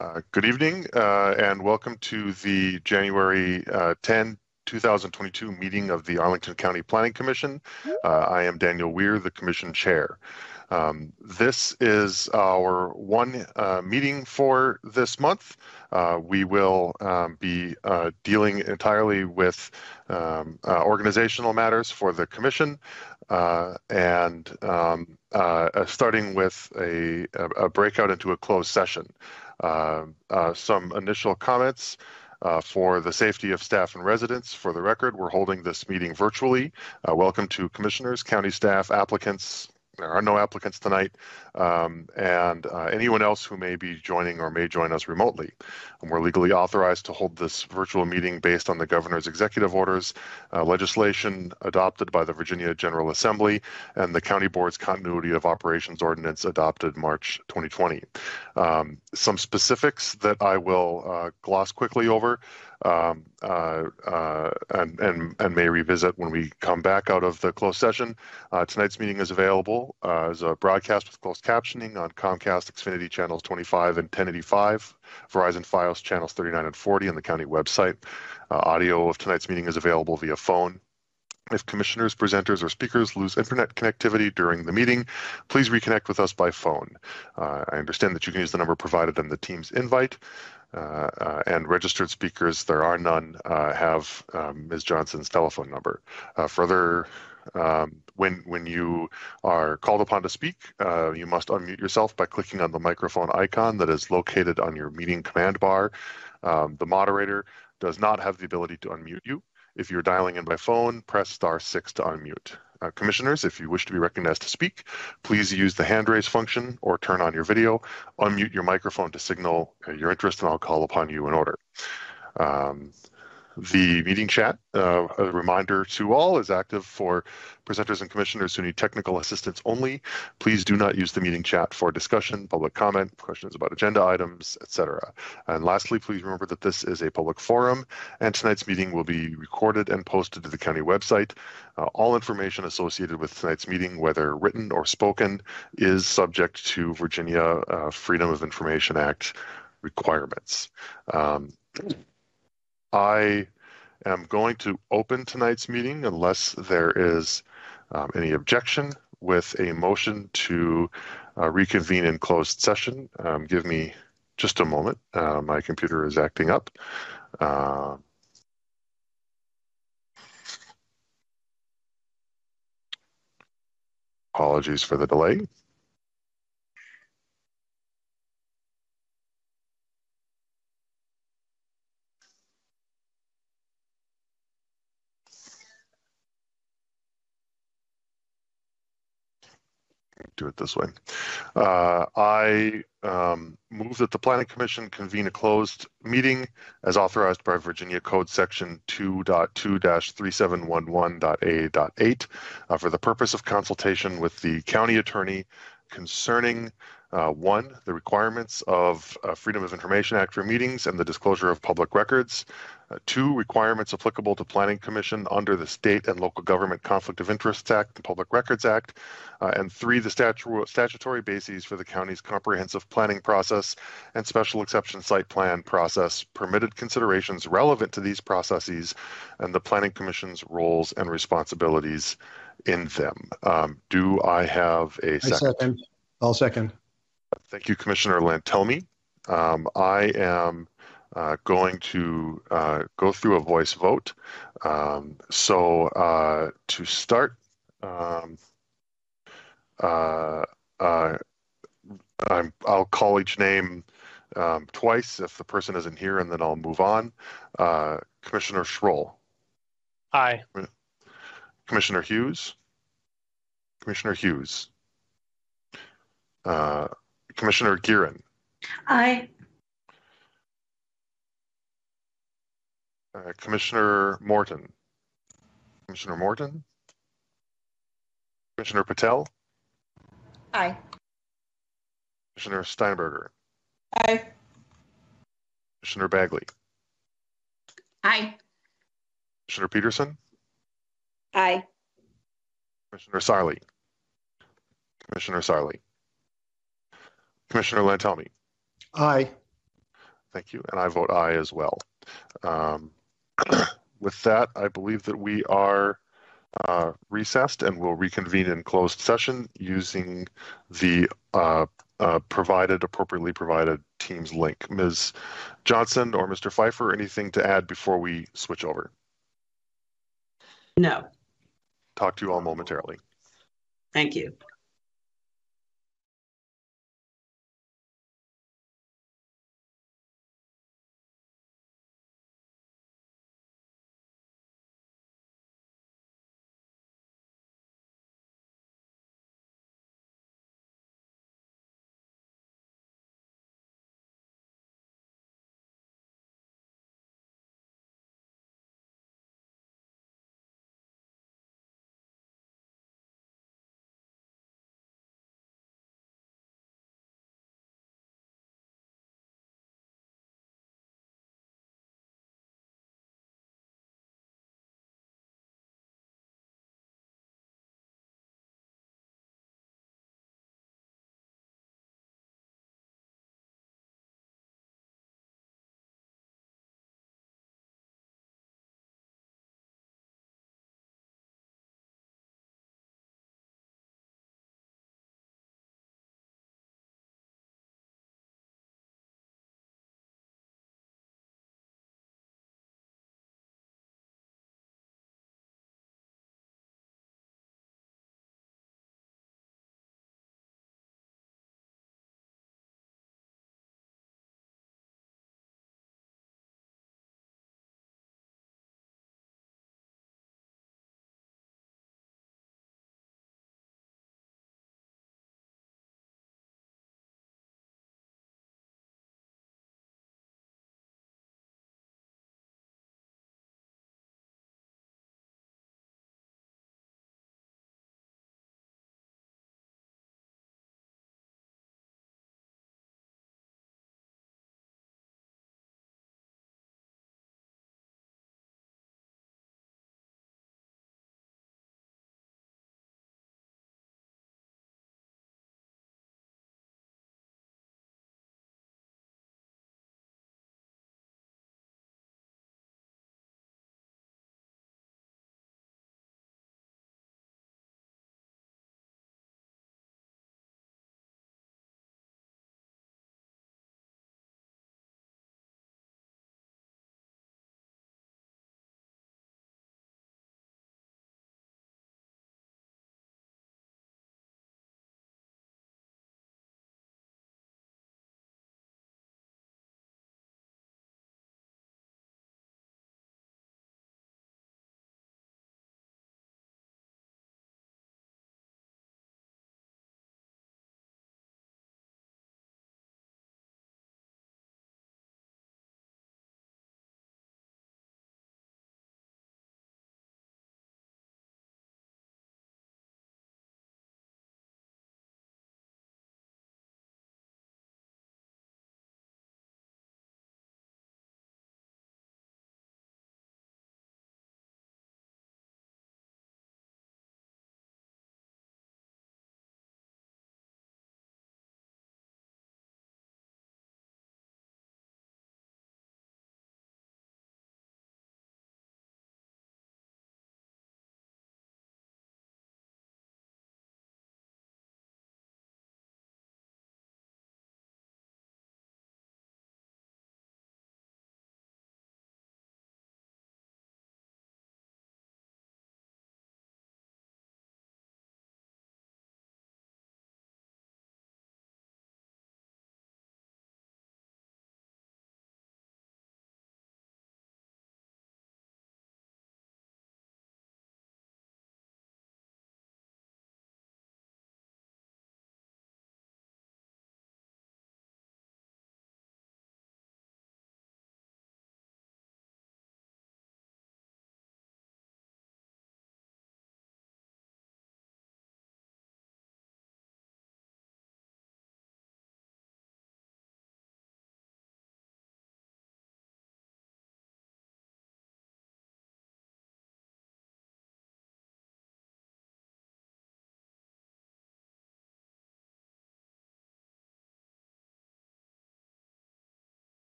Uh, Good evening uh, and welcome to the January uh, 10, 2022 meeting of the Arlington County Planning Commission. Uh, I am Daniel Weir, the commission chair. Um, This is our one uh, meeting for this month. Uh, We will um, be uh, dealing entirely with um, uh, organizational matters for the commission uh, and um, starting with a, a breakout into a closed session. Uh, uh, some initial comments uh, for the safety of staff and residents. For the record, we're holding this meeting virtually. Uh, welcome to commissioners, county staff, applicants. There are no applicants tonight, um, and uh, anyone else who may be joining or may join us remotely. And we're legally authorized to hold this virtual meeting based on the governor's executive orders, uh, legislation adopted by the Virginia General Assembly, and the County Board's Continuity of Operations Ordinance adopted March 2020. Um, some specifics that I will uh, gloss quickly over um, uh, uh, and, and, and may revisit when we come back out of the closed session. Uh, tonight's meeting is available uh, as a broadcast with closed captioning on Comcast Xfinity channels 25 and 1085, Verizon Fios channels 39 and 40 on the county website. Uh, audio of tonight's meeting is available via phone. If commissioners, presenters, or speakers lose internet connectivity during the meeting, please reconnect with us by phone. Uh, I understand that you can use the number provided in the Teams invite. Uh, uh, and registered speakers, there are none, uh, have um, Ms. Johnson's telephone number. Uh, further, um, when when you are called upon to speak, uh, you must unmute yourself by clicking on the microphone icon that is located on your meeting command bar. Um, the moderator does not have the ability to unmute you. If you're dialing in by phone, press star six to unmute. Uh, commissioners, if you wish to be recognized to speak, please use the hand raise function or turn on your video, unmute your microphone to signal your interest, and I'll call upon you in order. Um, the meeting chat, uh, a reminder to all, is active for presenters and commissioners who need technical assistance only. Please do not use the meeting chat for discussion, public comment, questions about agenda items, etc. And lastly, please remember that this is a public forum and tonight's meeting will be recorded and posted to the county website. Uh, all information associated with tonight's meeting, whether written or spoken, is subject to Virginia uh, Freedom of Information Act requirements. Um, I am going to open tonight's meeting unless there is um, any objection with a motion to uh, reconvene in closed session. Um, give me just a moment. Uh, my computer is acting up. Uh, apologies for the delay. Do it this way. Uh, I um, move that the Planning Commission convene a closed meeting as authorized by Virginia Code Section 2.2-3711.a.8 uh, for the purpose of consultation with the county attorney concerning uh, one, the requirements of uh, Freedom of Information Act for meetings and the disclosure of public records. Uh, two, requirements applicable to Planning Commission under the State and Local Government Conflict of Interests Act and Public Records Act. Uh, and three, the statu- statutory bases for the county's comprehensive planning process and special exception site plan process, permitted considerations relevant to these processes, and the Planning Commission's roles and responsibilities in them. Um, do I have a second? second. I'll second. Thank you, Commissioner Lantelme. Um, I am uh, going to uh, go through a voice vote. Um, so uh, to start, um, uh, uh, I'm, I'll call each name um, twice if the person isn't here, and then I'll move on. Uh, Commissioner Schroll, Aye. Commissioner Hughes, Commissioner Hughes, uh, Commissioner Gearin, Aye. Uh, Commissioner Morton. Commissioner Morton. Commissioner Patel. Aye. Commissioner Steinberger. Aye. Commissioner Bagley. Aye. Commissioner Peterson. Aye. Commissioner Sarli. Commissioner Sarli. Commissioner Lantelme. Aye. Thank you. And I vote aye as well. Um, with that, I believe that we are uh, recessed and will reconvene in closed session using the uh, uh, provided, appropriately provided Teams link. Ms. Johnson or Mr. Pfeiffer, anything to add before we switch over? No, Talk to you all momentarily. thank you.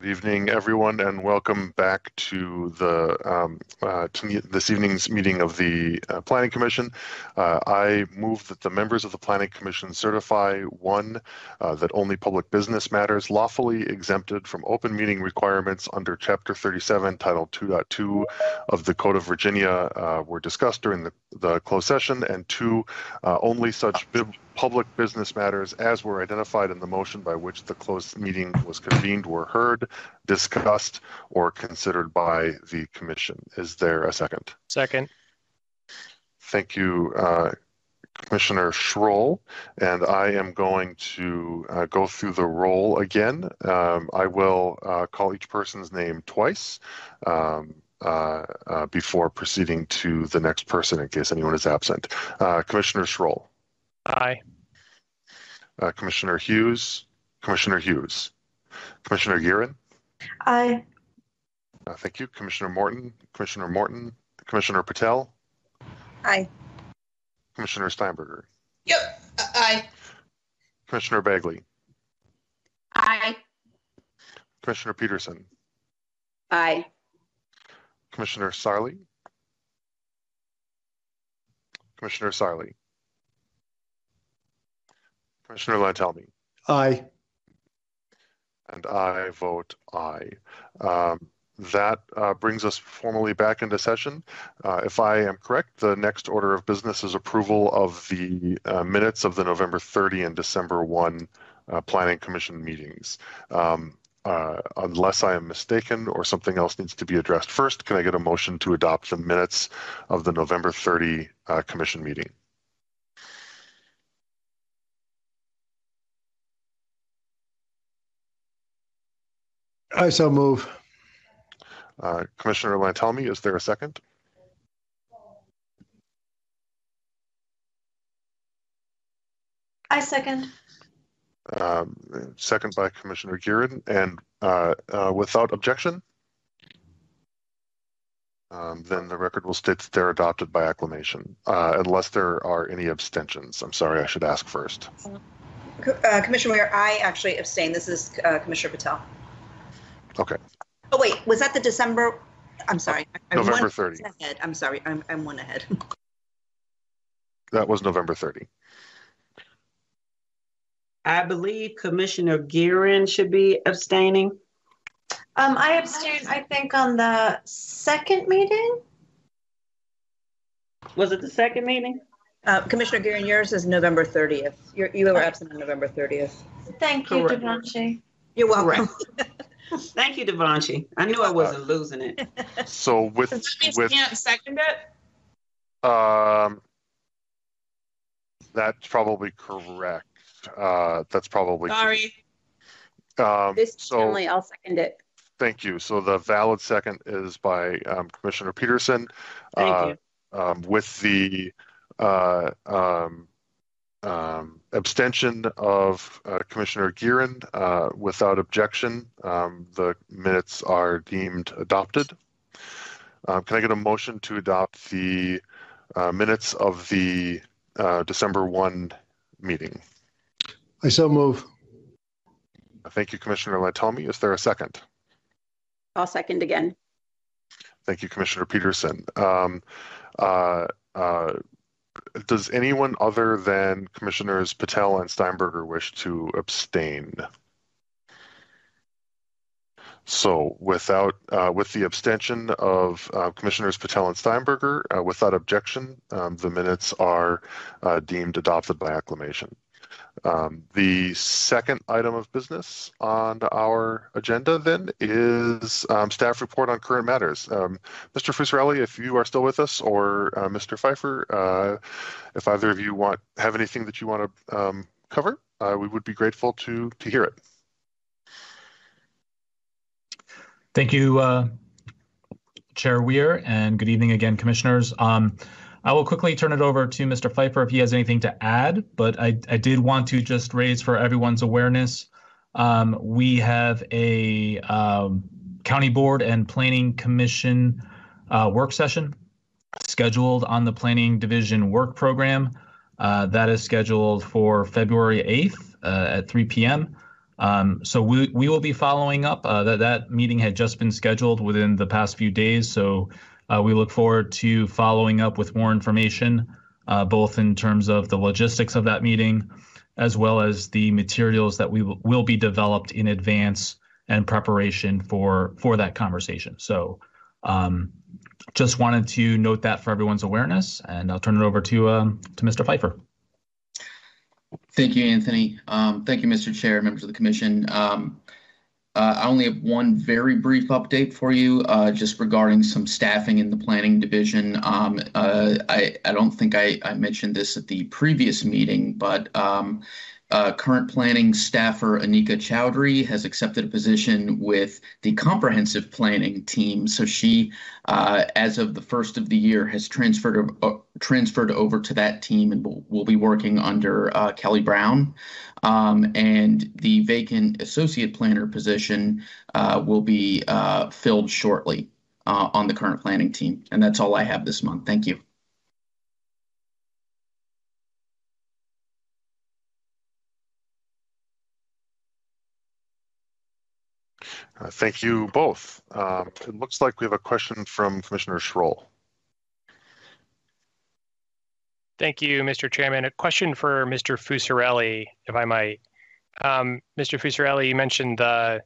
Good evening, everyone, and welcome back to the um, uh, to this evening's meeting of the uh, Planning Commission. Uh, I move that the members of the Planning Commission certify one uh, that only public business matters lawfully exempted from open meeting requirements under Chapter 37, Title 2.2 of the Code of Virginia uh, were discussed during the, the closed session, and two, uh, only such public business matters as were identified in the motion by which the closed meeting was convened were heard, discussed, or considered by the commission. Is there a second? Second. Thank you, uh, Commissioner Schroll, and I am going to uh, go through the roll again. Um, I will uh, call each person's name twice um, uh, uh, before proceeding to the next person in case anyone is absent. Uh, Commissioner Schroll. Aye. Uh, Commissioner Hughes. Commissioner Hughes. Commissioner Gearin. Aye. Uh, thank you. Commissioner Morton. Commissioner Morton. Commissioner Patel. Aye. Commissioner Steinberger. Yep. Aye. Commissioner Bagley. Aye. Commissioner Peterson. Aye. Commissioner Sarli. Commissioner Sarli. Commissioner Lantelme. Aye. And I vote aye. Um, that uh, brings us formally back into session. Uh, if I am correct, the next order of business is approval of the uh, minutes of the November 30 and December 1 uh, Planning Commission meetings. Um, uh, unless I am mistaken or something else needs to be addressed first, can I get a motion to adopt the minutes of the November 30 uh, Commission meeting? I so move. Uh, Commissioner Lantelme, is there a second? I second. Um, second by Commissioner Gearin, and uh, uh, without objection, um, then the record will state that they're adopted by acclamation, uh, unless there are any abstentions. I'm sorry, I should ask first. Uh, Commissioner Weir, I actually abstain. This is uh, Commissioner Patel. Okay. Oh, wait, was that the December? I'm sorry. I'm November one 30. Ahead. I'm sorry. I'm, I'm one ahead. That was November 30. I believe Commissioner Gearin should be abstaining. Um, I abstained, I think, on the second meeting. Was it the second meeting? Uh, Commissioner Gearin, yours is November 30th. You're, you were absent on November 30th. Thank you, Correct. Devanshi. You're welcome. Thank you, Devanshi. I knew I wasn't losing it. So with with can't second it? um, that's probably correct. Uh, that's probably Sorry. Um, This so only, I'll second it. thank you. So the valid second is by um, Commissioner Peterson. Thank uh, you. um, with the uh, um, um, abstention of uh, Commissioner Gearin, uh, without objection, um, the minutes are deemed adopted. Um, can I get a motion to adopt the uh, minutes of the uh, December 1 meeting? I so move. Thank you, Commissioner Lantelme. Is there a second? I'll second again. Thank you, Commissioner Peterson. Um, uh, uh, does anyone other than Commissioners Patel and Steinberger wish to abstain? So without, uh, with the abstention of uh, Commissioners Patel and Steinberger, uh, without objection, um, the minutes are uh, deemed adopted by acclamation. Um, the second item of business on our agenda then is um, staff report on current matters. Um, Mr. Fusarelli, if you are still with us, or uh, Mr. Pfeiffer, uh, if either of you want have anything that you want to um, cover, uh, we would be grateful to to hear it. Thank you, uh, Chair Weir, and good evening again, Commissioners. I will quickly turn it over to Mr. Pfeiffer if he has anything to add, but I, I did want to just raise for everyone's awareness. Um, we have a um, County Board and Planning Commission uh, work session scheduled on the Planning Division work program. Uh, that is scheduled for February 8th uh, at 3 p.m. Um, so we we will be following up. Uh, that that meeting had just been scheduled within the past few days, so uh, we look forward to following up with more information, uh, both in terms of the logistics of that meeting, as well as the materials that we will, will be developed in advance and preparation for for that conversation. So, um, just wanted to note that for everyone's awareness, and I'll turn it over to um, to Mr. Pfeiffer. Thank you, Anthony. Um, thank you, Mr. Chair, members of the commission. Uh, I only have one very brief update for you, uh, just regarding some staffing in the planning division. Um, uh, I, I don't think I, I mentioned this at the previous meeting, but um, uh, current planning staffer Anika Chowdhury has accepted a position with the comprehensive planning team. So she, uh, as of the first of the year, has transferred uh, transferred over to that team and will, will be working under uh, Kelly Brown. Um, and the vacant associate planner position uh, will be uh, filled shortly on the current planning team. And that's all I have this month. Thank you. Uh, thank you both. Um, it looks like we have a question from Commissioner Schroll. Thank you, Mr. Chairman. A question for Mr. Fusarelli, if I might. Um, Mr. Fusarelli, you mentioned the,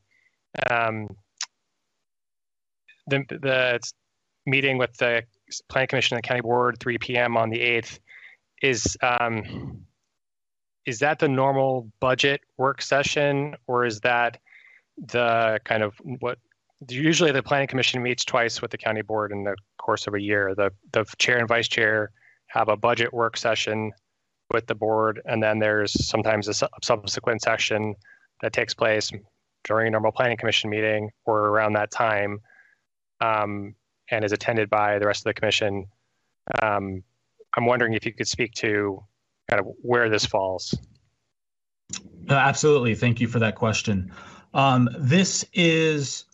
um, the the meeting with the Planning Commission and the County Board 3 p.m. on the 8th. Is um, is that the normal budget work session, or is that the kind of what usually the planning commission meets twice with the county board in the course of a year. The the chair and vice chair have a budget work session with the board, and then there's sometimes a subsequent session that takes place during a normal planning commission meeting or around that time, um, and is attended by the rest of the commission. Um, I'm wondering if you could speak to kind of where this falls. Absolutely. Thank you for that question. Um, this is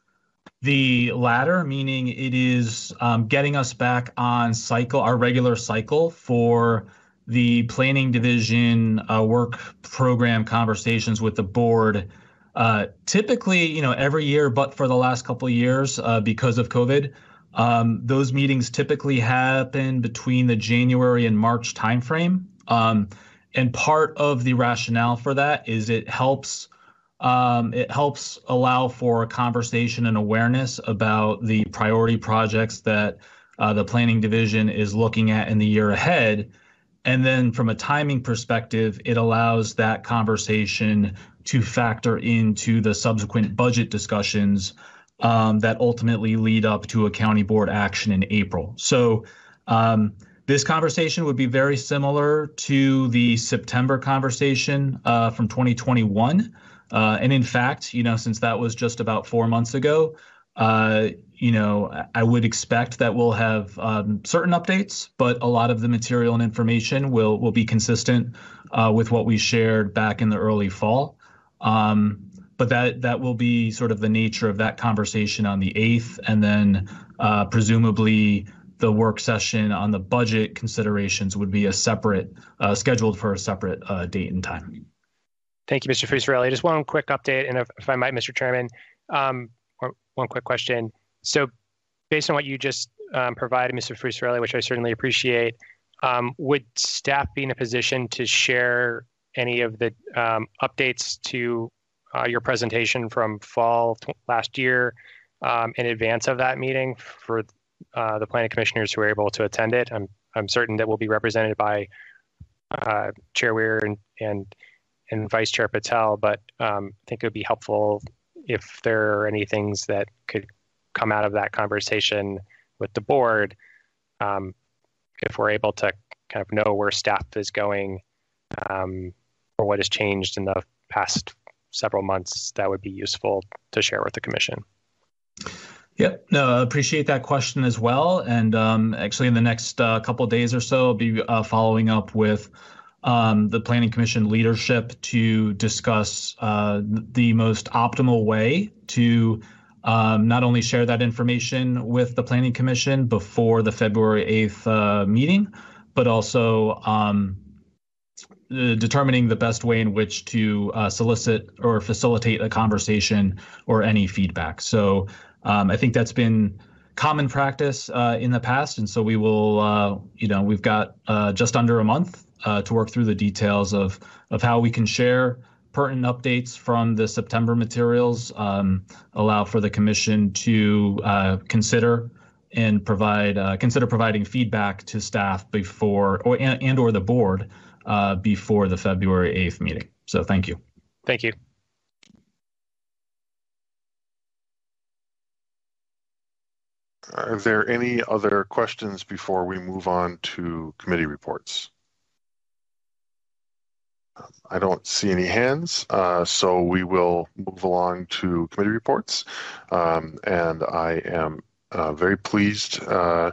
the latter, meaning it is um, getting us back on cycle, our regular cycle for the planning division uh, work program conversations with the board. Uh, typically, you know, every year, but for the last couple of years uh, because of COVID, um, those meetings typically happen between the January and March timeframe. Um, and part of the rationale for that is it helps um, it helps allow for conversation and awareness about the priority projects that uh, the planning division is looking at in the year ahead. And then from a timing perspective, it allows that conversation to factor into the subsequent budget discussions um, that ultimately lead up to a county board action in April. So um, this conversation would be very similar to the September conversation uh, from 2021. Uh, and in fact, you know, since that was just about four months ago, uh, you know, I would expect that we'll have um, certain updates, but a lot of the material and information will will be consistent uh, with what we shared back in the early fall. Um, but that that will be sort of the nature of that conversation on the eighth, and then uh, presumably the work session on the budget considerations would be a separate uh, scheduled for a separate uh, date and time. Thank you, Mr. Fusarelli. Just one quick update, and if, if I might, Mr. Chairman, um, one quick question. So, based on what you just um, provided, Mr. Fusarelli, which I certainly appreciate, um, would staff be in a position to share any of the um, updates to uh, your presentation from fall last year um, in advance of that meeting for uh, the planning commissioners who are able to attend it? I'm I'm certain that we'll be represented by uh, Chair Weir and and and Vice Chair Patel, but um, I think it would be helpful if there are any things that could come out of that conversation with the board, um, if we're able to kind of know where staff is going um, or what has changed in the past several months, that would be useful to share with the commission. Yep, no, I appreciate that question as well. And um, actually, in the next uh, couple days or so, I'll be uh, following up with um, the Planning Commission leadership to discuss uh, the most optimal way to um, not only share that information with the Planning Commission before the February 8th uh, meeting, but also um, determining the best way in which to uh, solicit or facilitate a conversation or any feedback. So um, I think that's been common practice uh, in the past, and so we will, uh, you know, we've got uh, just under a month uh, to work through the details of of how we can share pertinent updates from the September materials, um, allow for the commission to uh, consider and provide uh, consider providing feedback to staff before or and, and or the board before the February 8th meeting. So thank you. Thank you. Are there any other questions before we move on to committee reports? I don't see any hands, uh, so we will move along to committee reports. Um, and I am uh, very pleased uh,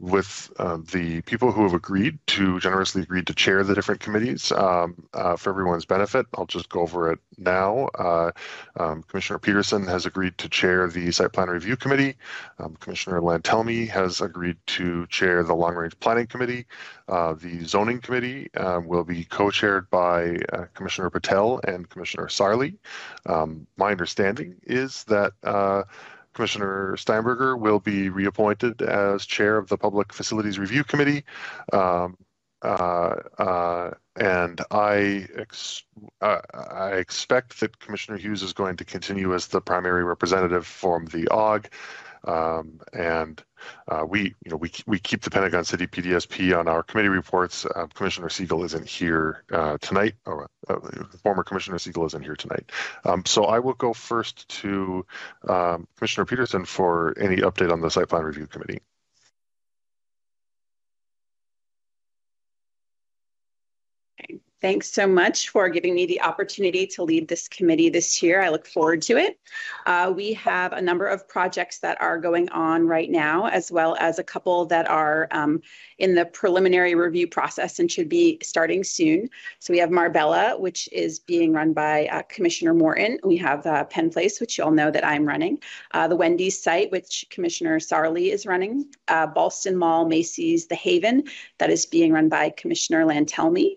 with uh, the people who have agreed to generously agreed to chair the different committees um, uh, for everyone's benefit. I'll just go over it now. Uh, um, Commissioner Peterson has agreed to chair the Site Plan Review Committee. Um, Commissioner Lantelme has agreed to chair the Long Range Planning Committee. Uh, the Zoning Committee uh, will be co-chaired by uh, Commissioner Patel and Commissioner Sarli. Um, my understanding is that Commissioner Steinberger will be reappointed as chair of the Public Facilities Review Committee. Um, uh, uh, and I, ex- uh, I expect that Commissioner Hughes is going to continue as the primary representative from the OG. Um, and uh, we, you know, we we keep the Pentagon City PDSP on our committee reports. Uh, Commissioner Siegel isn't here uh, tonight. Or, uh, former Commissioner Siegel isn't here tonight. Um, so I will go first to um, Commissioner Peterson for any update on the site plan review committee. Thanks so much for giving me the opportunity to lead this committee this year. I look forward to it. Uh, we have a number of projects that are going on right now, as well as a couple that are um, in the preliminary review process and should be starting soon. So we have Marbella, which is being run by uh, Commissioner Morton. We have uh, Penn Place, which you all know that I'm running. Uh, the Wendy's site, which Commissioner Sarli is running. Uh, Ballston Mall, Macy's, The Haven, that is being run by Commissioner Lantelme.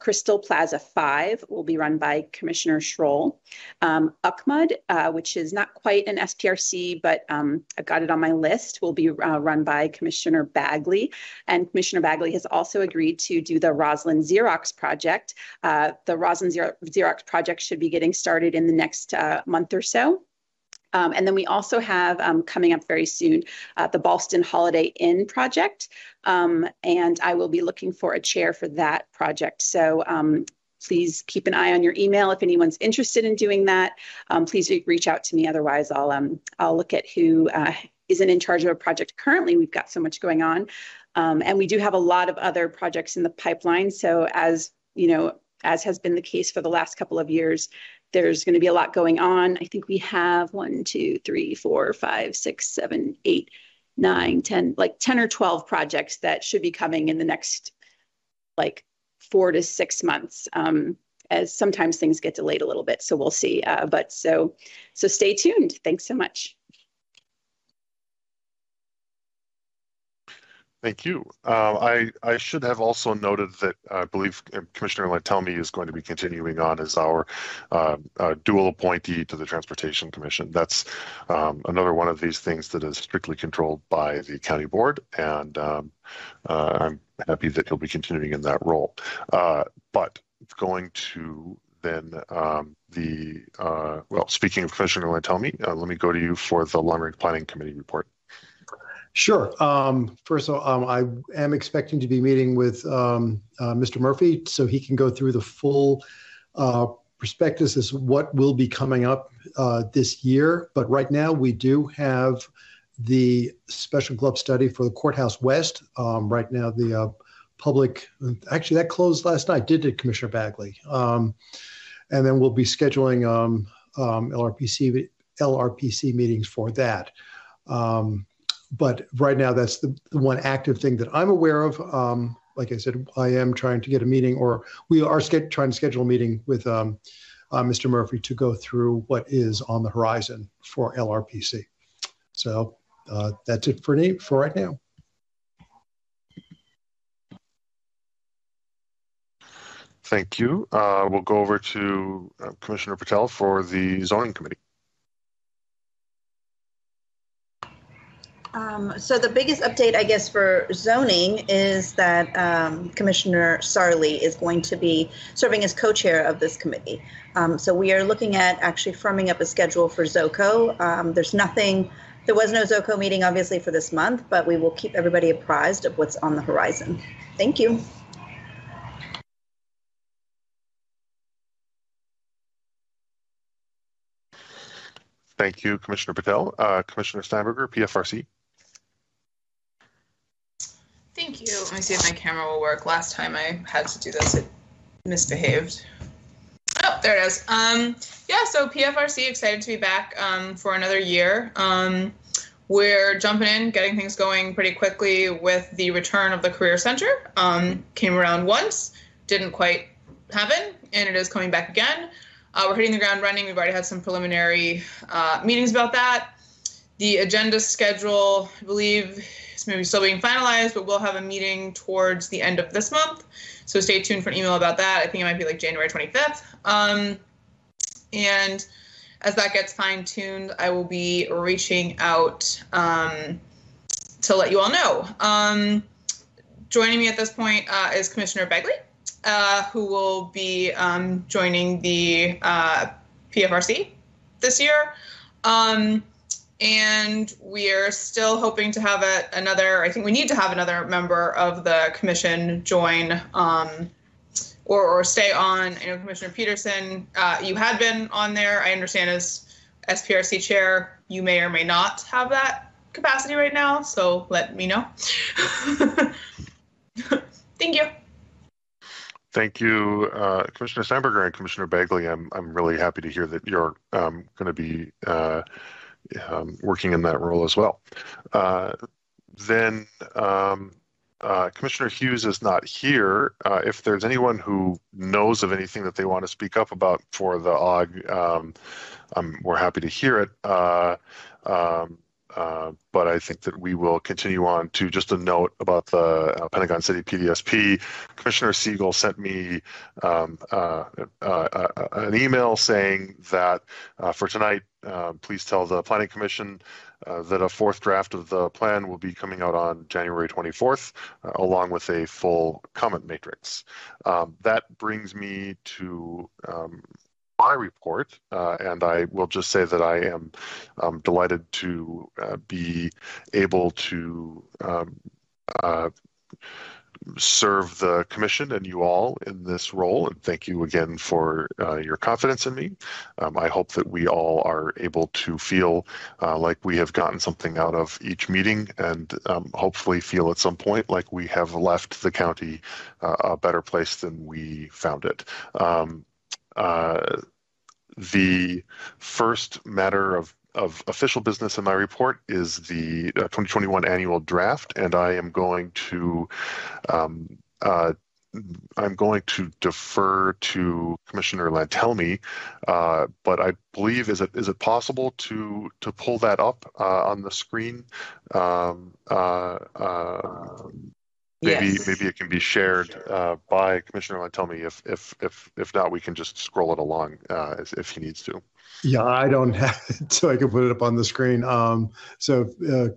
Crystal Plaza 5 will be run by Commissioner Schroll. Um, UCMUD, uh, which is not quite an SPRC, but um, I've got it on my list, will be uh, run by Commissioner Bagley. And Commissioner Bagley has also agreed to do the Rosslyn Xerox project. Uh, the Rosslyn Xerox project should be getting started in the next uh, month or so. Um, and then we also have um, coming up very soon uh, the Ballston Holiday Inn project. Um, and I will be looking for a chair for that project. So um, please keep an eye on your email if anyone's interested in doing that. Um, please reach out to me. Otherwise, I'll, um, I'll look at who uh, isn't in charge of a project currently. We've got so much going on. And we do have a lot of other projects in the pipeline. So as you know, as has been the case for the last couple of years, there's going to be a lot going on. I think we have one, two, three, four, five, six, seven, eight, nine, ten, like 10 or 12 projects that should be coming in the next like four to six months. Um, as sometimes things get delayed a little bit, so we'll see. Uh, but so, so stay tuned. Thanks so much. Thank you. Uh, I, I should have also noted that I believe Commissioner Lantelme is going to be continuing on as our uh, uh, dual appointee to the Transportation Commission. That's um, another one of these things that is strictly controlled by the county board, and um, uh, I'm happy that he'll be continuing in that role. Uh, but going to then um, the, uh, well, speaking of Commissioner Lantelme, let me go to you for the Long Range Planning Committee report. Sure. Um, first of all, um, I am expecting to be meeting with um, uh, Mr. Murphy so he can go through the full uh, prospectus as what will be coming up uh, this year. But right now, we do have the special GLUP study for the Courthouse West. Um, right now, the uh, public, actually, that closed last night, did it, Commissioner Bagley? Um, and then we'll be scheduling LRPC, um, LRPC meetings for that. Um, but right now, that's the, the one active thing that I'm aware of. Um, like I said, I am trying to get a meeting, or we are ske- trying to schedule a meeting with um, uh, Mr. Murphy to go through what is on the horizon for LRPC. So uh, that's it for, me, for right now. Thank you. Uh, we'll go over to uh, Commissioner Patel for the zoning committee. Um, so the biggest update, I guess, for zoning is that um, Commissioner Sarli is going to be serving as co-chair of this committee. Um, so we are looking at actually firming up a schedule for ZOCO. Um, there's nothing, there was no ZOCO meeting obviously for this month, but we will keep everybody apprised of what's on the horizon. Thank you. Thank you, Commissioner Patel. Uh, Commissioner Steinberger, PFRC. Thank you. Let me see if my camera will work. Last time I had to do this, it misbehaved. Oh, there it is. Um, yeah, so PFRC excited to be back um, for another year. Um, we're jumping in, getting things going pretty quickly with the return of the Career Center. Um, came around once, didn't quite happen, and it is coming back again. Uh, we're hitting the ground running. We've already had some preliminary uh, meetings about that. The agenda schedule, I believe, is maybe still being finalized, but we'll have a meeting towards the end of this month. So stay tuned for an email about that. I think it might be like January 25th. Um, and as that gets fine tuned, I will be reaching out um, to let you all know. Um, joining me at this point uh, is Commissioner Begley uh, who will be um, joining the uh, PFRC this year. Um, and we are still hoping to have a, another, I think we need to have another member of the commission join um, or, or stay on. I know Commissioner Peterson, uh, you had been on there. I understand as SPRC chair, you may or may not have that capacity right now. So let me know. Thank you. Thank you, uh, Commissioner Steinberger and Commissioner Begley. I'm I'm really happy to hear that you're um, going to be uh, um, working in that role as well. Uh, then um, uh, Commissioner Hughes is not here. Uh, if there's anyone who knows of anything that they want to speak up about for the OG, um, we're happy to hear it. Uh, um, but I think that we will continue on to just a note about the uh, Pentagon City PDSP. Commissioner Siegel sent me um, uh, uh, uh an email saying that for tonight, please tell the Planning Commission that a fourth draft of the plan will be coming out on January 24th, along with a full comment matrix. Um, that brings me to um, my report, uh, and I will just say that I am um, delighted to uh, be able to um, uh, serve the commission and you all in this role. And thank you again for uh, your confidence in me. Um, I hope that we all are able to feel uh, like we have gotten something out of each meeting and um, hopefully feel at some point like we have left the county uh, a better place than we found it. Uh, the first matter of, of official business in my report is the uh, 2021 annual draft, and I am going to um, uh, I'm going to defer to Commissioner Lantelme, uh, but I believe is it is it possible to to pull that up uh, on the screen? Um, uh maybe yes. maybe it can be shared uh, by Commissioner Line. Tell me if if if if not, we can just scroll it along uh, if he needs to. Yeah, I don't have it, so I can put it up on the screen. Um, so, uh,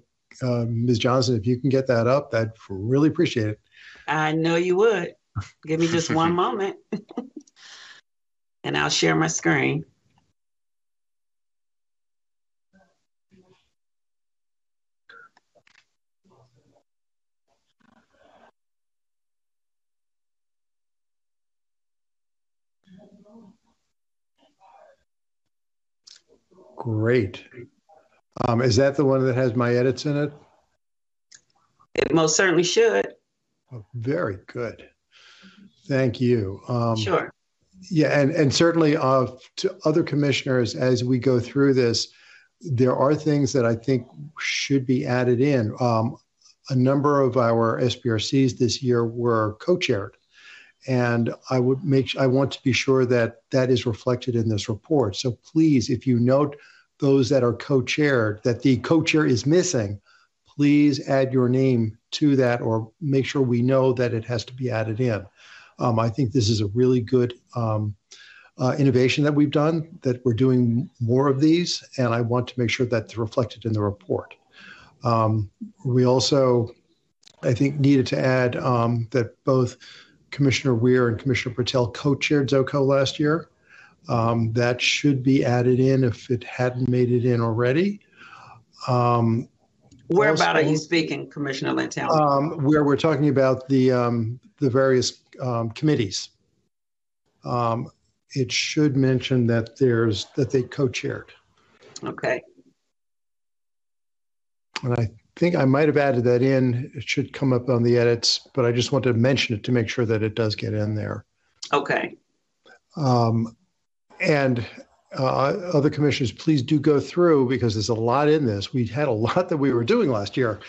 uh Ms. Johnson, if you can get that up, I'd really appreciate it. I know you would. Give me just one moment, and I'll share my screen. Great. Um, is that the one that has my edits in it? It most certainly should. Oh, very good. Thank you. Um, sure. Yeah, and, and certainly uh, to other commissioners, as we go through this, there are things that I think should be added in. Um, a number of our SPRCs this year were co-chaired and I would make I want to be sure that that is reflected in this report. So please, if you note those that are co-chaired that the co-chair is missing, please add your name to that or make sure we know that it has to be added in. Um, I think this is a really good um, uh, innovation that we've done, that we're doing more of these, and I want to make sure that's reflected in the report. Um, we also, I think, needed to add um, that both Commissioner Weir and Commissioner Patel co-chaired ZOCO last year. Um, that should be added in if it hadn't made it in already. Um, Where about are you speaking, Commissioner Lantel? um, where we're talking about the um, the various um, committees. Um, it should mention that there's that they co-chaired, Okay, and I think I might have added that in. It should come up on the edits, but I just wanted to mention it to make sure that it does get in there. okay. Um, and uh, other commissioners, please do go through because there's a lot in this. We had a lot that we were doing last year.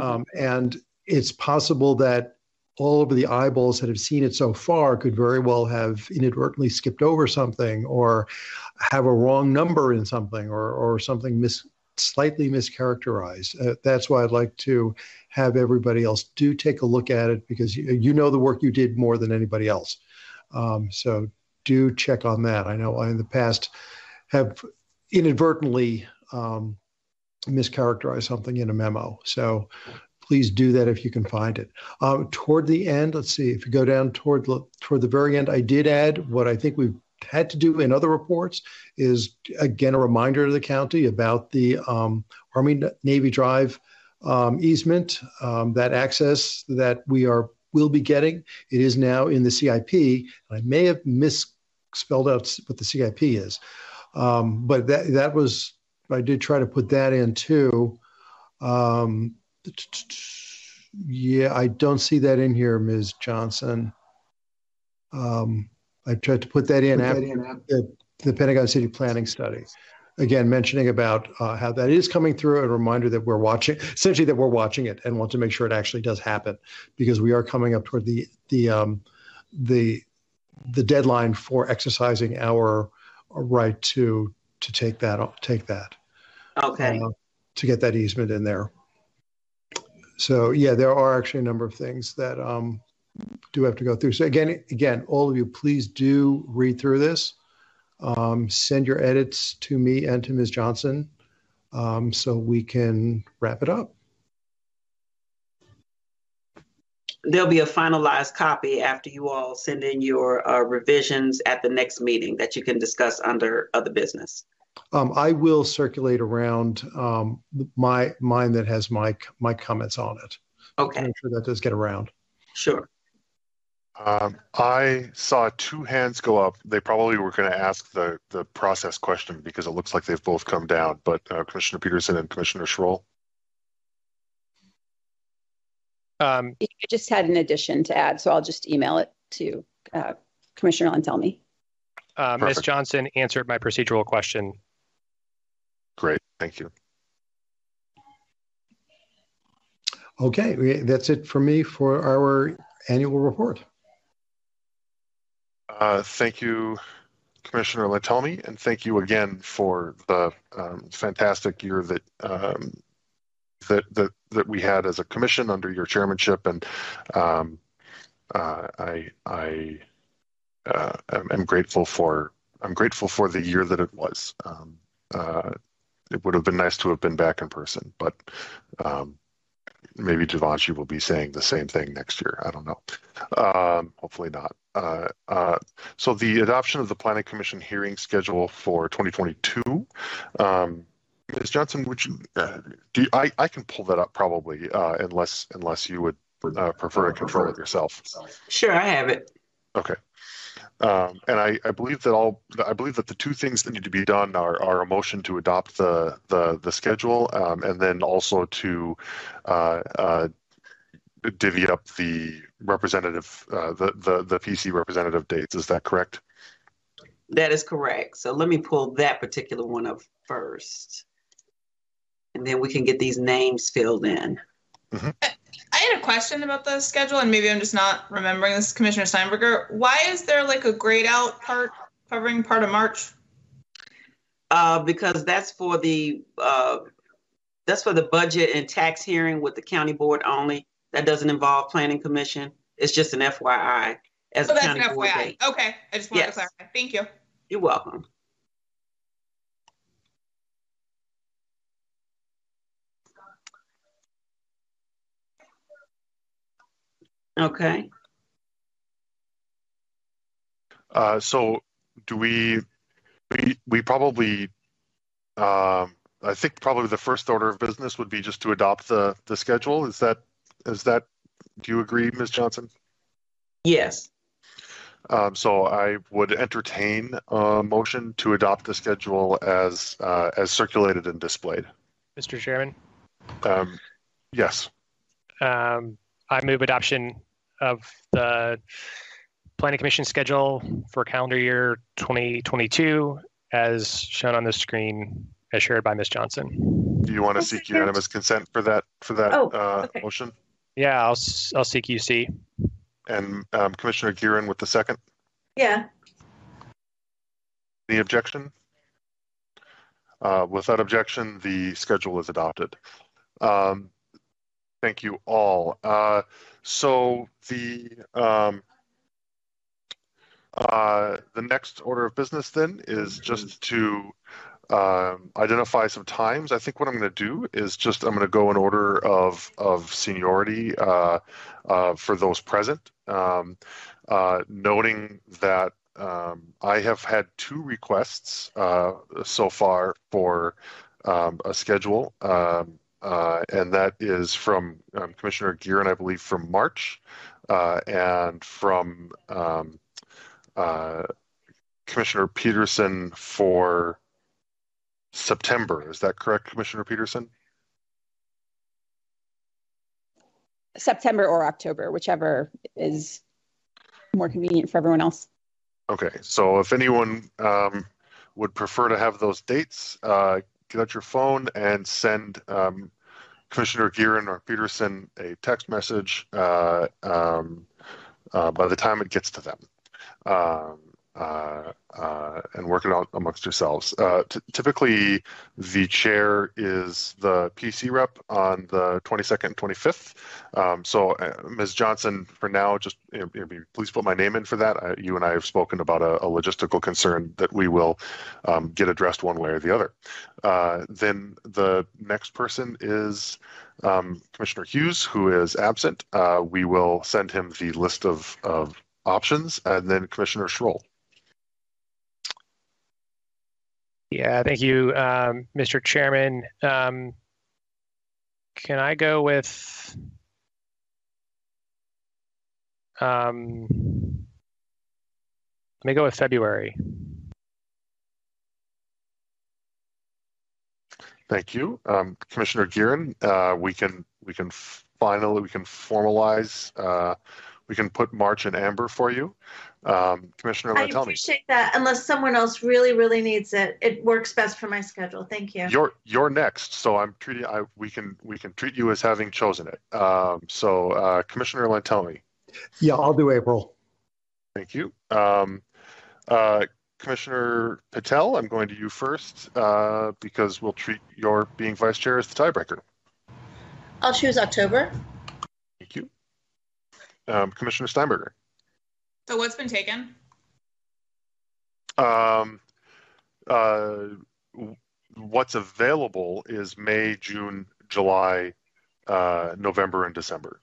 Um, and it's possible that all of the eyeballs that have seen it so far could very well have inadvertently skipped over something or have a wrong number in something or, or something mis- slightly mischaracterized. Uh, that's why I'd like to have everybody else do take a look at it because you, you know the work you did more than anybody else. Um, so do check on that. I know I in the past have inadvertently um, mischaracterized something in a memo. So please do that if you can find it. Um, toward the end, let's see if you go down toward the, toward the very end, I did add what I think we've had to do in other reports is again a reminder to the county about the um, Army Navy Drive um, easement, um, that access that we are will be getting. It is now in the CIP. and I may have misspelled out what the CIP is, um, but that that was I did try to put that in too. Um, yeah, I don't see that in here, Ms. Johnson. Um, I tried to put that in after the, the Pentagon City Planning Study. Again, mentioning about uh, how that is coming through, a reminder that we're watching, essentially that we're watching it and want to make sure it actually does happen, because we are coming up toward the the um, the the deadline for exercising our right to to take that take that Okay, uh, to get that easement in there. So yeah, there are actually a number of things that um, do have to go through. So again, again, all of you, please do read through this. Um, send your edits to me and to Ms. Johnson um, so we can wrap it up. there'll be a finalized copy after you all send in your uh, revisions at the next meeting that you can discuss under other business. Um, I will circulate around um, my mine that has my my comments on it. Okay, Make sure that does get around. sure. Um, I saw two hands go up. They probably were going to ask the, the process question because it looks like they've both come down, but uh, Commissioner Peterson and Commissioner Schroll. Um, I just had an addition to add, so I'll just email it to uh, Commissioner Lantelme. uh, Ms. Perfect. Johnson answered my procedural question. Great, thank you. Okay, that's it for me for our annual report. Uh, thank you, Commissioner Lantelme, and thank you again for the um, fantastic year that um, that that that we had as a commission under your chairmanship, and um, uh, I I uh, am, grateful for I'm grateful for the year that it was. Um, uh, it would have been nice to have been back in person, but um, maybe Givenchy will be saying the same thing next year. I don't know. Um, hopefully not. Uh, uh, so the adoption of the Planning Commission hearing schedule for 2022. Um, Ms. Johnson, would you? Uh, do you, I? I can pull that up probably, uh, unless unless you would uh, prefer to control it yourself. Sure, I have it. Okay. Um, and I, I believe that all I believe that the two things that need to be done are, are a motion to adopt the the, the schedule um, and then also to uh, uh, divvy up the representative uh, the, the the PC representative dates. Is that correct? That is correct. So let me pull that particular one up first. And then we can get these names filled in. I had a question about the schedule, and maybe I'm just not remembering this, Commissioner Steinberger. Why is there like a grayed out part covering part of March? Uh, because that's for the, uh, that's for the budget and tax hearing with the county board only. That doesn't involve planning commission. It's just an FYI. as Oh, a that's an county board FYI. Okay, I just wanted Yes. to clarify. Thank you. You're welcome. Okay, Uh, so do we, we, we probably, um, I think probably the first order of business would be just to adopt the, the schedule. Is that, is that, do you agree, Ms. Johnson? yes, Um, so I would entertain a motion to adopt the schedule as, uh, as circulated and displayed. Mr. Chairman, Um, yes, um, I move adoption of the planning commission schedule for calendar year 2022 as shown on the screen as shared by Ms. Johnson. do you want to seek unanimous consent for that, for that, Oh, uh, okay. motion? Yeah, I'll, I'll seek UC. And, um, Commissioner Gearin with the second? Yeah, Any objection? Uh, Without objection, the schedule is adopted. Um, Thank you all. Uh, So the, um, uh, the next order of business then is just to um, identify some times. I think what I'm going to do is just, I'm going to go in order of, of seniority uh, uh, for those present. Um, uh, Noting that um, I have had two requests uh, so far for um, a schedule, um, uh, and that is from um, Commissioner Gearin, I believe, from March, uh, and from Commissioner Peterson for September. Is that correct, Commissioner Peterson? September or October, whichever is more convenient for everyone else. Okay, so if anyone um, would prefer to have those dates, uh, get out your phone and send um, Commissioner Gearin or Peterson a text message uh, um, uh, by the time it gets to them. Uh, uh, and work it out amongst yourselves. Uh, t- typically, the chair is the PC rep on the 22nd and 25th. Um, so, uh, Ms. Johnson, for now, just you know, please put my name in for that. Uh, you and I have spoken about a, a logistical concern that we will um, get addressed one way or the other. Uh, then the next person is um, Commissioner Hughes, who is absent. We will send him the list of, of options, and then Commissioner Schroll. Yeah, thank you, um, Mr. Chairman. Um, can I go with um, let me go with February. Thank you, um, Commissioner Gearin. Uh, we can we can finally we can formalize. Uh, we can put March and amber for you, um, Commissioner. I Lantelme. appreciate that. Unless someone else really, really needs it, it works best for my schedule. Thank you. You're you're next, so I'm treating. I we can we can treat you as having chosen it. Um, so uh, Commissioner Lantelme, Yeah, I'll do April. thank you. Um, uh, Commissioner Patel, I'm going to you first uh, because we'll treat your being vice chair as the tiebreaker. I'll choose October. Thank you. Um, Commissioner Steinberger. So what's been taken? Um, uh, what's available is May, June, July, uh, November, and December.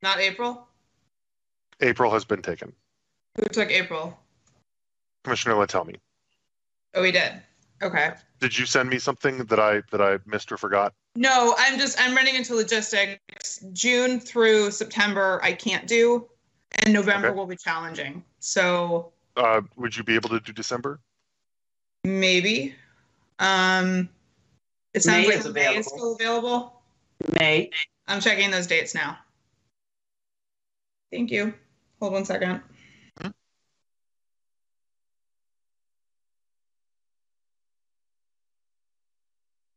Not April? April has been taken. Who took April? Commissioner Lantelme. Oh, we did. Okay. Did you send me something that I that I missed or forgot? No, I'm just I'm running into logistics. June through September I can't do, and November Okay. will be challenging. So Uh, would you be able to do December? maybe. Um, it sounds May like is May is still available. May. I'm checking those dates now. Thank you. Hold one second.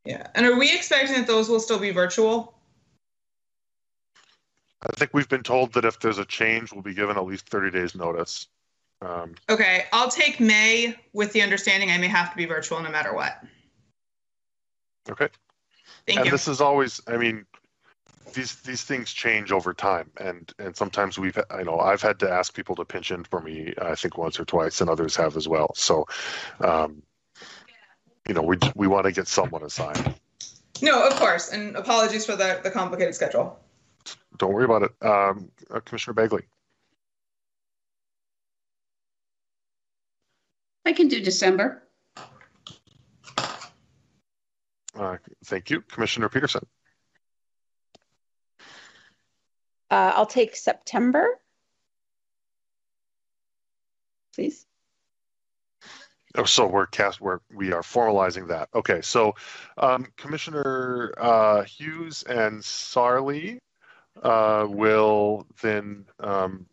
Yeah, and are we expecting that those will still be virtual? I think we've been told that if there's a change, we'll be given at least 30 days notice. Um, Okay, I'll take May with the understanding I may have to be virtual no matter what. okay. Thank you. and you. this is always, I mean, these these things change over time, and and sometimes we've I know I've had to ask people to pinch in for me. I think once or twice, and others have as well. So, um, you know, we we want to get someone assigned. No, of course, and apologies for the the complicated schedule. Don't worry about it, um, uh, Commissioner Bagley. I can do December. Uh, thank you, Commissioner Peterson. Uh, I'll take September, please. Oh, so we're cast. We're we are formalizing that. Okay, so um, Commissioner uh, Hughes and Sarli uh, will then um,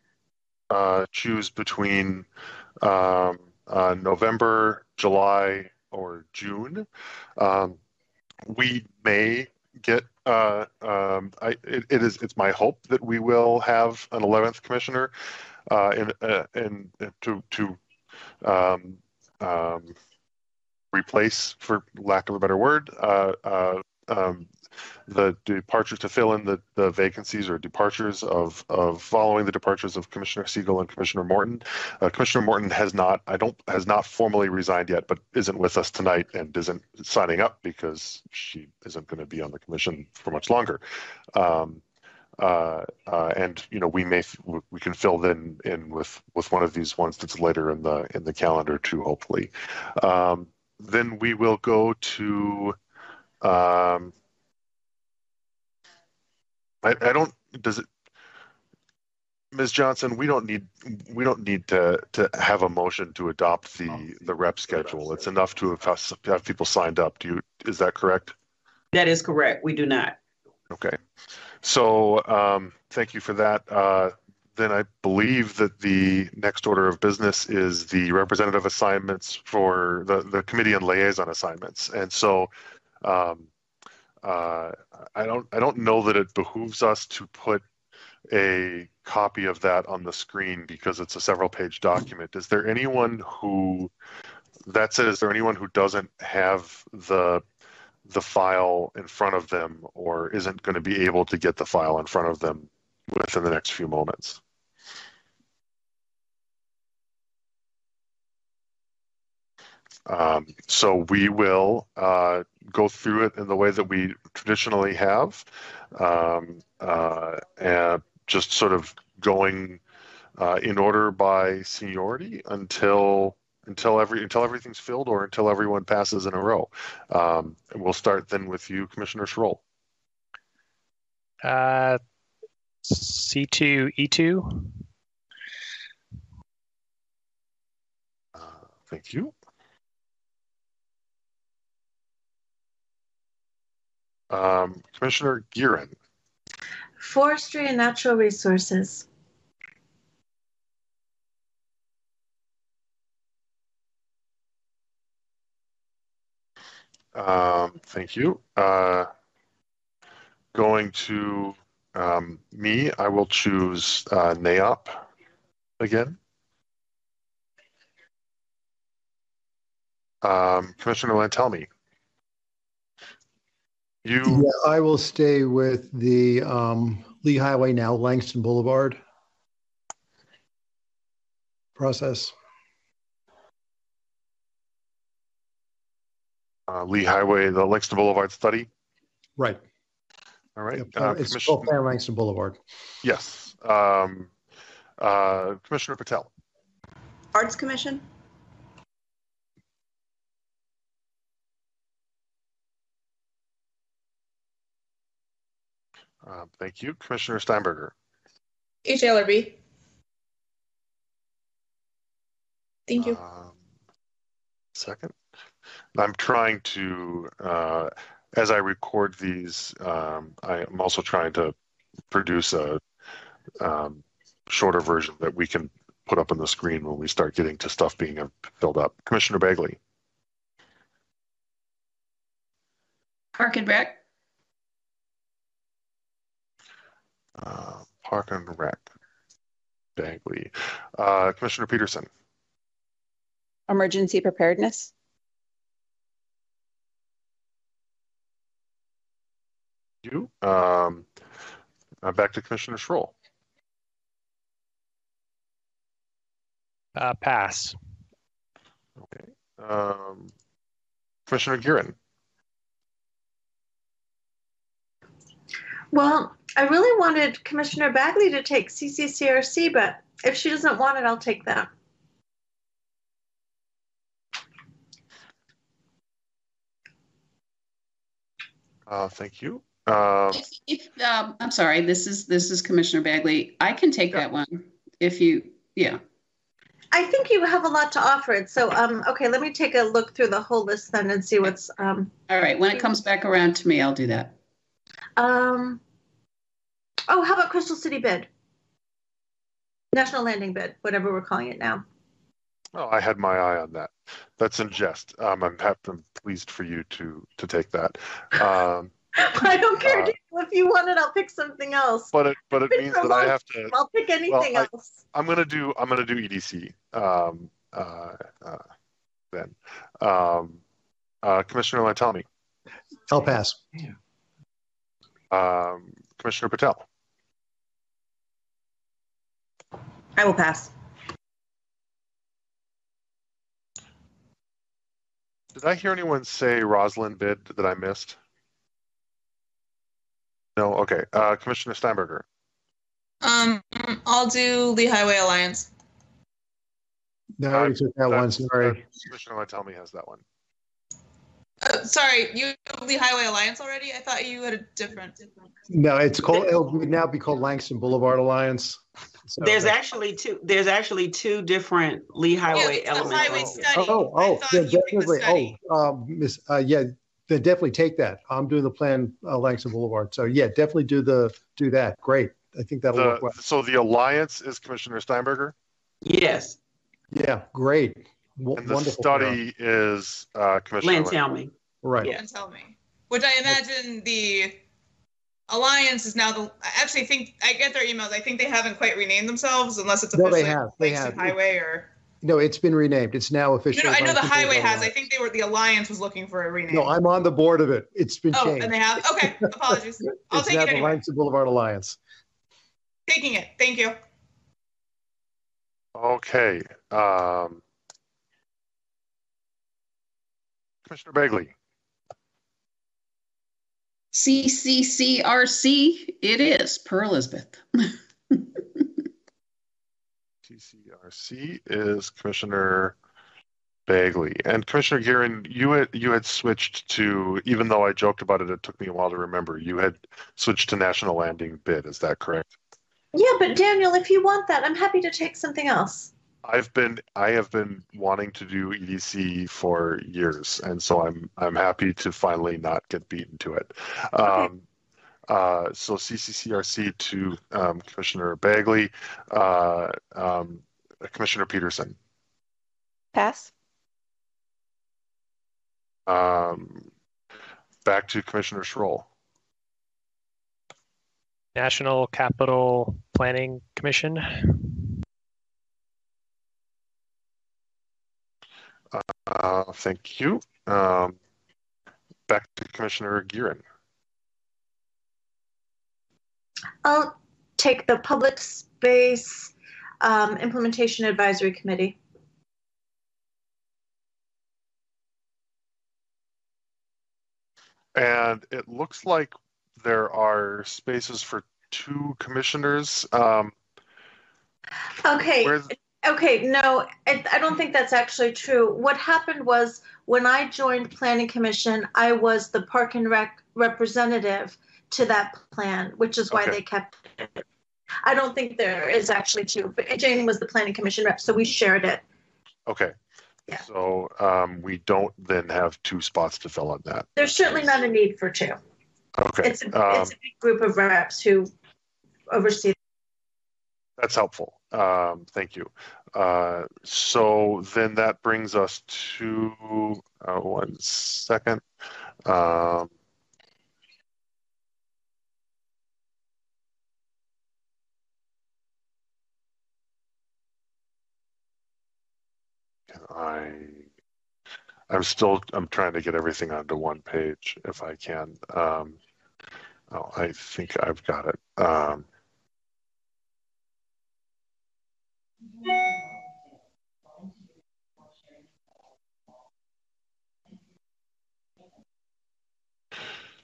uh, choose between um, uh, November, July, or June. Um, we may get. Uh, um, I, it, it is. It's my hope that we will have an eleventh commissioner, uh, in uh, to to um, um, replace, for lack of a better word, uh, uh, um, the departures to fill in the, the vacancies or departures of, of following the departures of Commissioner Siegel and Commissioner Morton. Uh, Commissioner Morton has not, I don't, has not formally resigned yet, but isn't with us tonight and isn't signing up because she isn't going to be on the commission for much longer. Um, uh, uh, and you know we may we can fill in in with with one of these ones that's later in the in the calendar too hopefully um, then we will go to um, I, I don't does it Ms. Johnson, we don't need we don't need to to have a motion to adopt the the rep schedule. It's enough to have, have people signed up. Do you is that correct? That is correct. We do not. Okay. So um, thank you for that. Uh, then I believe that the next order of business is the representative assignments for the, the committee and liaison assignments. And so um, uh, I don't I don't know that it behooves us to put a copy of that on the screen because it's a several page document. Is there anyone who that said, is there anyone who doesn't have the the file in front of them or isn't going to be able to get the file in front of them within the next few moments. Um, so we will uh, go through it in the way that we traditionally have, um, uh, and just sort of going uh, in order by seniority until until every until everything's filled or until everyone passes in a row. Um, and we'll start then with you, Commissioner Schroll. Uh, C2, E2. Uh, thank you. Um, Commissioner Gearin. Forestry and natural resources. Um, thank you. Uh, going to um, me, I will choose uh, NAOP again. Um, Commissioner Lantelmi. You. Yeah, I will stay with the um, Lee Highway now, Langston Boulevard process. uh, Lee Highway, the Langston Boulevard study. Right. All right. Yep. Uh, it's Commission- Plan Langston Boulevard. yes. Um, uh, Commissioner Patel. Arts Commission? Uh, thank you. Commissioner Steinberger. HLRB. Thank you. Um, second. I'm trying to, uh, as I record these, um, I am also trying to produce a um, shorter version that we can put up on the screen when we start getting to stuff being uh, filled up. Commissioner Bagley. Park and Rec. Uh, Park and Rec. Bagley. Uh, Commissioner Peterson. Emergency preparedness. You. Um, uh, back to Commissioner Schroll. Uh, pass. Okay. Um, Commissioner Gearin. Well, I really wanted Commissioner Bagley to take CCCRC, but if she doesn't want it, I'll take that. Uh, thank you. Uh, If, if um, I'm sorry, this is this is Commissioner Bagley. I can take that one if you, yeah. I think you have a lot to offer it. So, um, okay, let me take a look through the whole list then and see what's, um, All right, when it comes back around to me, I'll do that. um, oh, how about Crystal City bid? National Landing bid, whatever we're calling it now. oh, I had my eye on that. That's in jest. Um, I'm happy, I'm pleased for you to to take that. Um, I don't care Uh, if you want it. I'll pick something else. but it but it means that I have to. I'll pick anything I- else. I'm gonna do I'm gonna do EDC. Um, uh, uh, then, um, uh, Commissioner Lantelme, I'll pass. um, Commissioner Patel, I will pass. did I hear anyone say Rosslyn bid that I missed? No. Okay. Uh, Commissioner Steinberger. Um, I'll do Lee Highway Alliance. No, I already took that one. Sorry. Commissioner Lantelme has that one. Uh, sorry, you have Lee Highway Alliance already? I thought you had a different. No, it's called. It'll now be called Langston Boulevard Alliance. So There's that's- actually two, there's actually two different Lee Highway Yeah, elements. highway study. Oh, oh, thought then you picked the definitely. study. Oh, um, Miss, uh, yeah, then definitely take that. I'm doing the plan, uh, Langston Boulevard. So yeah, definitely do the, do that. Great. I think that'll work well. so the alliance is Commissioner Steinberger, Yes, Yeah, great. W- and the Wonderful. Carol. study is uh, Commissioner. Lynn, Lantelme. tell me. Right. Yeah. And tell me. Which I imagine the Alliance is now the. I actually think I get their emails. I think they haven't quite renamed themselves unless it's officially No, they have. They Langston have. Highway or. No, it's been renamed. It's now No, official. no, I know the highway has. I think they were the Alliance was looking for a rename. No, I'm on the board of it. It's been oh, changed. and they have. Okay, apologies. I'll It's take now it the anyway. Langston Boulevard Alliance. Taking it. Thank you. Okay. Um, Commissioner Bagley. CCCRC, it is per Elizabeth. TCRC is Commissioner Bagley. And Commissioner Gearin, you had you had switched to, even though I joked about it, it took me a while to remember. You had switched to National Landing bid. Is that correct? Yeah, but Daniel, if you want that, I'm happy to take something else. I've been I have been wanting to do EDC for years, and so I'm I'm happy to finally not get beaten to it. Um, uh, so CCCRC to um, Commissioner Bagley, uh, um, Commissioner Peterson, Pass. um, back to Commissioner Schroll. National Capital Planning Commission. Uh, thank you. Um, back to Commissioner Gearin. I'll take the Public Space um, Implementation Advisory Committee. And it looks like there are spaces for two commissioners. Um, Okay. where's, Okay, no, I, I don't think that's actually true. What happened was when I joined Planning Commission, I was the Park and Rec representative to that plan, which is why Okay. they kept it. I don't think there is actually two, but Jane was the Planning Commission rep, so we shared it. okay. Yeah. So um, we don't then have two spots to fill on that. There's certainly not a need for two. Okay. It's a, Um, it's a big group of reps who oversee. That's helpful. Um, thank you. Uh, so then that brings us to uh, one second. Um, I, I'm still, I'm trying to get everything onto one page if I can. Um, Oh, I think I've got it. Um,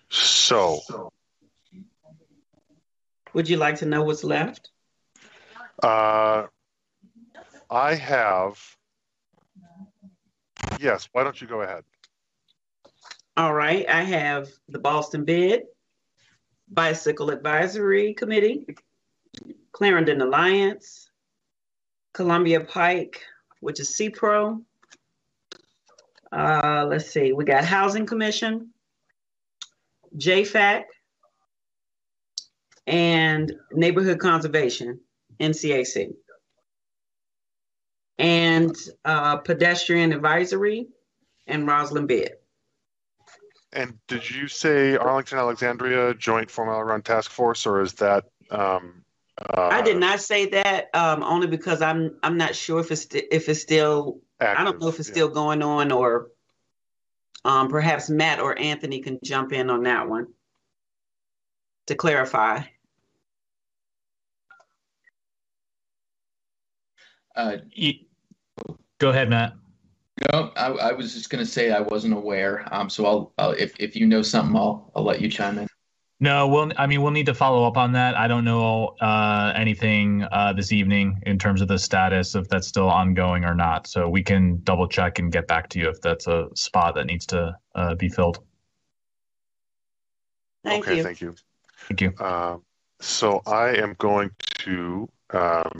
so, Would you like to know what's left? uh, I have. Yes, why don't you go ahead? All right, I have the Ballston Bid, Bicycle Advisory Committee, Clarendon Alliance, Columbia Pike, which is CPRO. Uh, let's see, we got Housing Commission, JFAC, and Neighborhood Conservation, NCAC. And uh, Pedestrian Advisory and Rosslyn Bid. And did you say Arlington Alexandria Joint Four Mile Run Task Force, or is that? Um, uh, I did not say that um, only because I'm I'm not sure if it's st- if it's still I don't know if it's yeah. still going on or um, perhaps Matt or Anthony can jump in on that one to clarify. Uh, Go ahead, Matt. no, I, I was just going to say I wasn't aware. Um, so I'll, I'll if if you know something, I'll I'll let you chime in. No, we'll. I mean, we'll need to follow up on that. I don't know uh, anything uh, this evening in terms of the status if that's still ongoing or not. So we can double check and get back to you if that's a spot that needs to uh, be filled. Thank okay, you. thank you. Thank you. Um, so I am going to, um,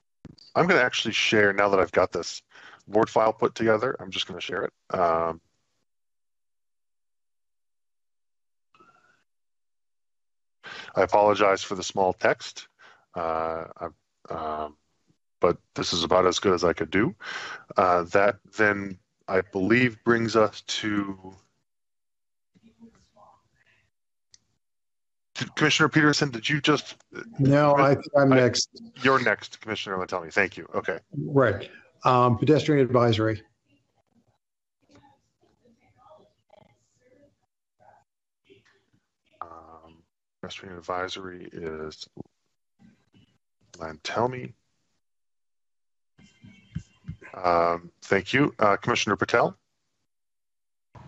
I'm going to actually share now that I've got this Word file put together. I'm just going to share it. Um, I apologize for the small text, uh, I- um, but this is about as good as I could do. Uh, that then, I believe, brings us to Commissioner Peterson. Did you just No, I, I'm I- next. You're next, Commissioner Lantelme. Thank you. Okay. Right. Um, Pedestrian advisory. Advisory is Lantelme. Um, thank you. Uh, Commissioner Patel?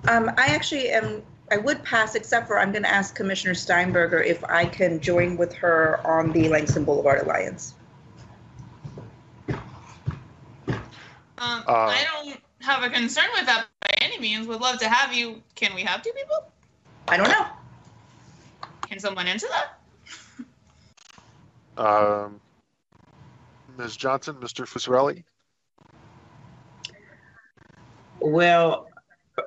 Um, I actually am, I would pass, except for I'm going to ask Commissioner Steinberger if I can join with her on the Langston Boulevard Alliance. Um, Uh, I don't have a concern with that by any means. Would love to have you. Can we have two people? I don't know. Can someone answer that? Um, Ms. Johnson, Mr. Fusarelli? Well,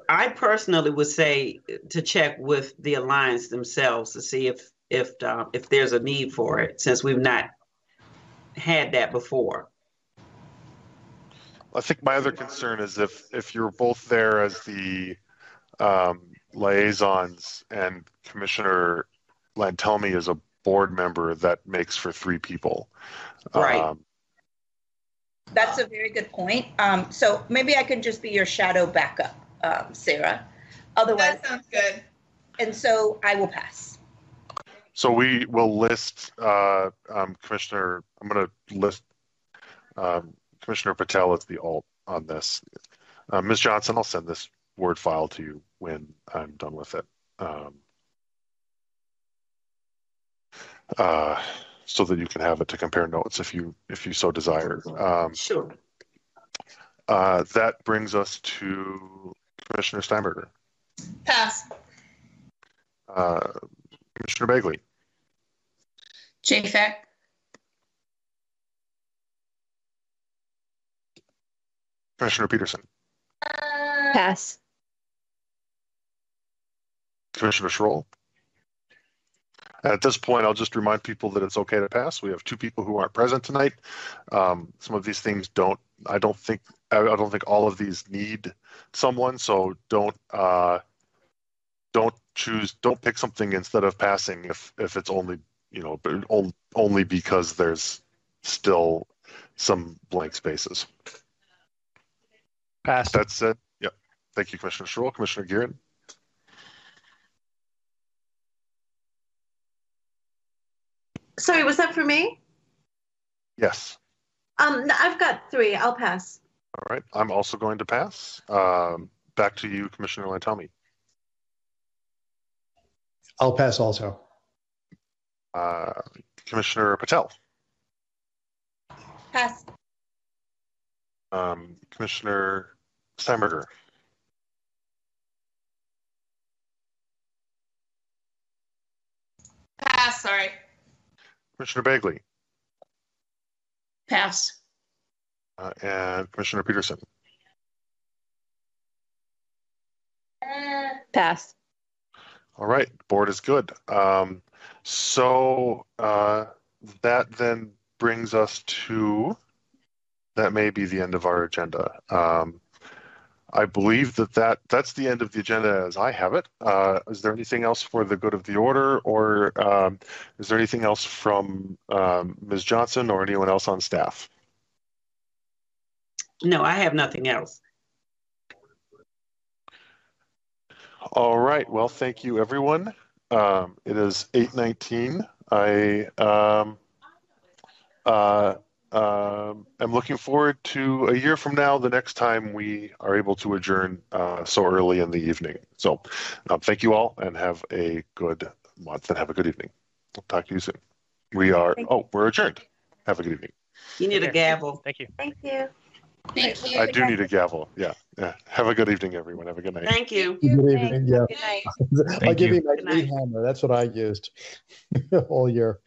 I personally would say to check with the alliance themselves to see if if uh, if there's a need for it, since we've not had that before. I think my other concern is if, if you're both there as the um, liaisons and Commissioner Lantelme is a board member, that makes for three people. Right. Um, That's a very good point. Um, so maybe I can just be your shadow backup, um, Sarah. Otherwise, That sounds good. and so I will pass. So we will list uh, um, Commissioner, I'm going to list um, Commissioner Patel as the alt on this. Uh, Ms. Johnson, I'll send this Word file to you when I'm done with it. Um, uh, so that you can have it to compare notes if you if you so desire. Um, Sure. uh, that brings us to Commissioner Steinberger. Pass. Uh, Commissioner Bagley, JFAC, Commissioner Peterson, Pass. Commissioner Schroll. At this point, I'll just remind people that it's okay to pass. We have two people who aren't present tonight. Um, some of these things don't. I don't think. I don't think all of these need someone. So don't. Uh, don't choose. Don't pick something instead of passing if if it's only you know only because there's still some blank spaces. Pass. That's it. Yep. Thank you, Commissioner Schroll. Commissioner Gearin. Sorry, was that for me? Yes. Um, I've got three. I'll pass. All right. I'm also going to pass. Um, back to you, Commissioner Lantelme. I'll pass also. Uh, Commissioner Patel. Pass. Um, Commissioner Steinberger. Pass, sorry. Commissioner Bagley. Pass. Uh, and Commissioner Peterson. Pass. All right, board is good. Um, so uh, that then brings us to that may be the end of our agenda. Um, I believe that, that that's the end of the agenda as I have it. Uh, is there anything else for the good of the order, or um, is there anything else from um, Ms. Johnson or anyone else on staff? No, I have nothing else. All right. Well, thank you, everyone. Um, it is 8:19. I um, uh, um, am looking forward to a year from now, the next time we are able to adjourn uh, so early in the evening. So, um, thank you all, and have a good month, and have a good evening. I'll talk to you soon. We are. Thank Oh, we're adjourned. Have a good evening. You need a gavel. Thank you. Thank you. Thank you. I do need a gavel. Yeah. yeah. Have a good evening, everyone. Have a good night. Thank you. Good evening. Yeah. Good night. I'll Thank give you. you my Good knee night. hammer. That's what I used all year.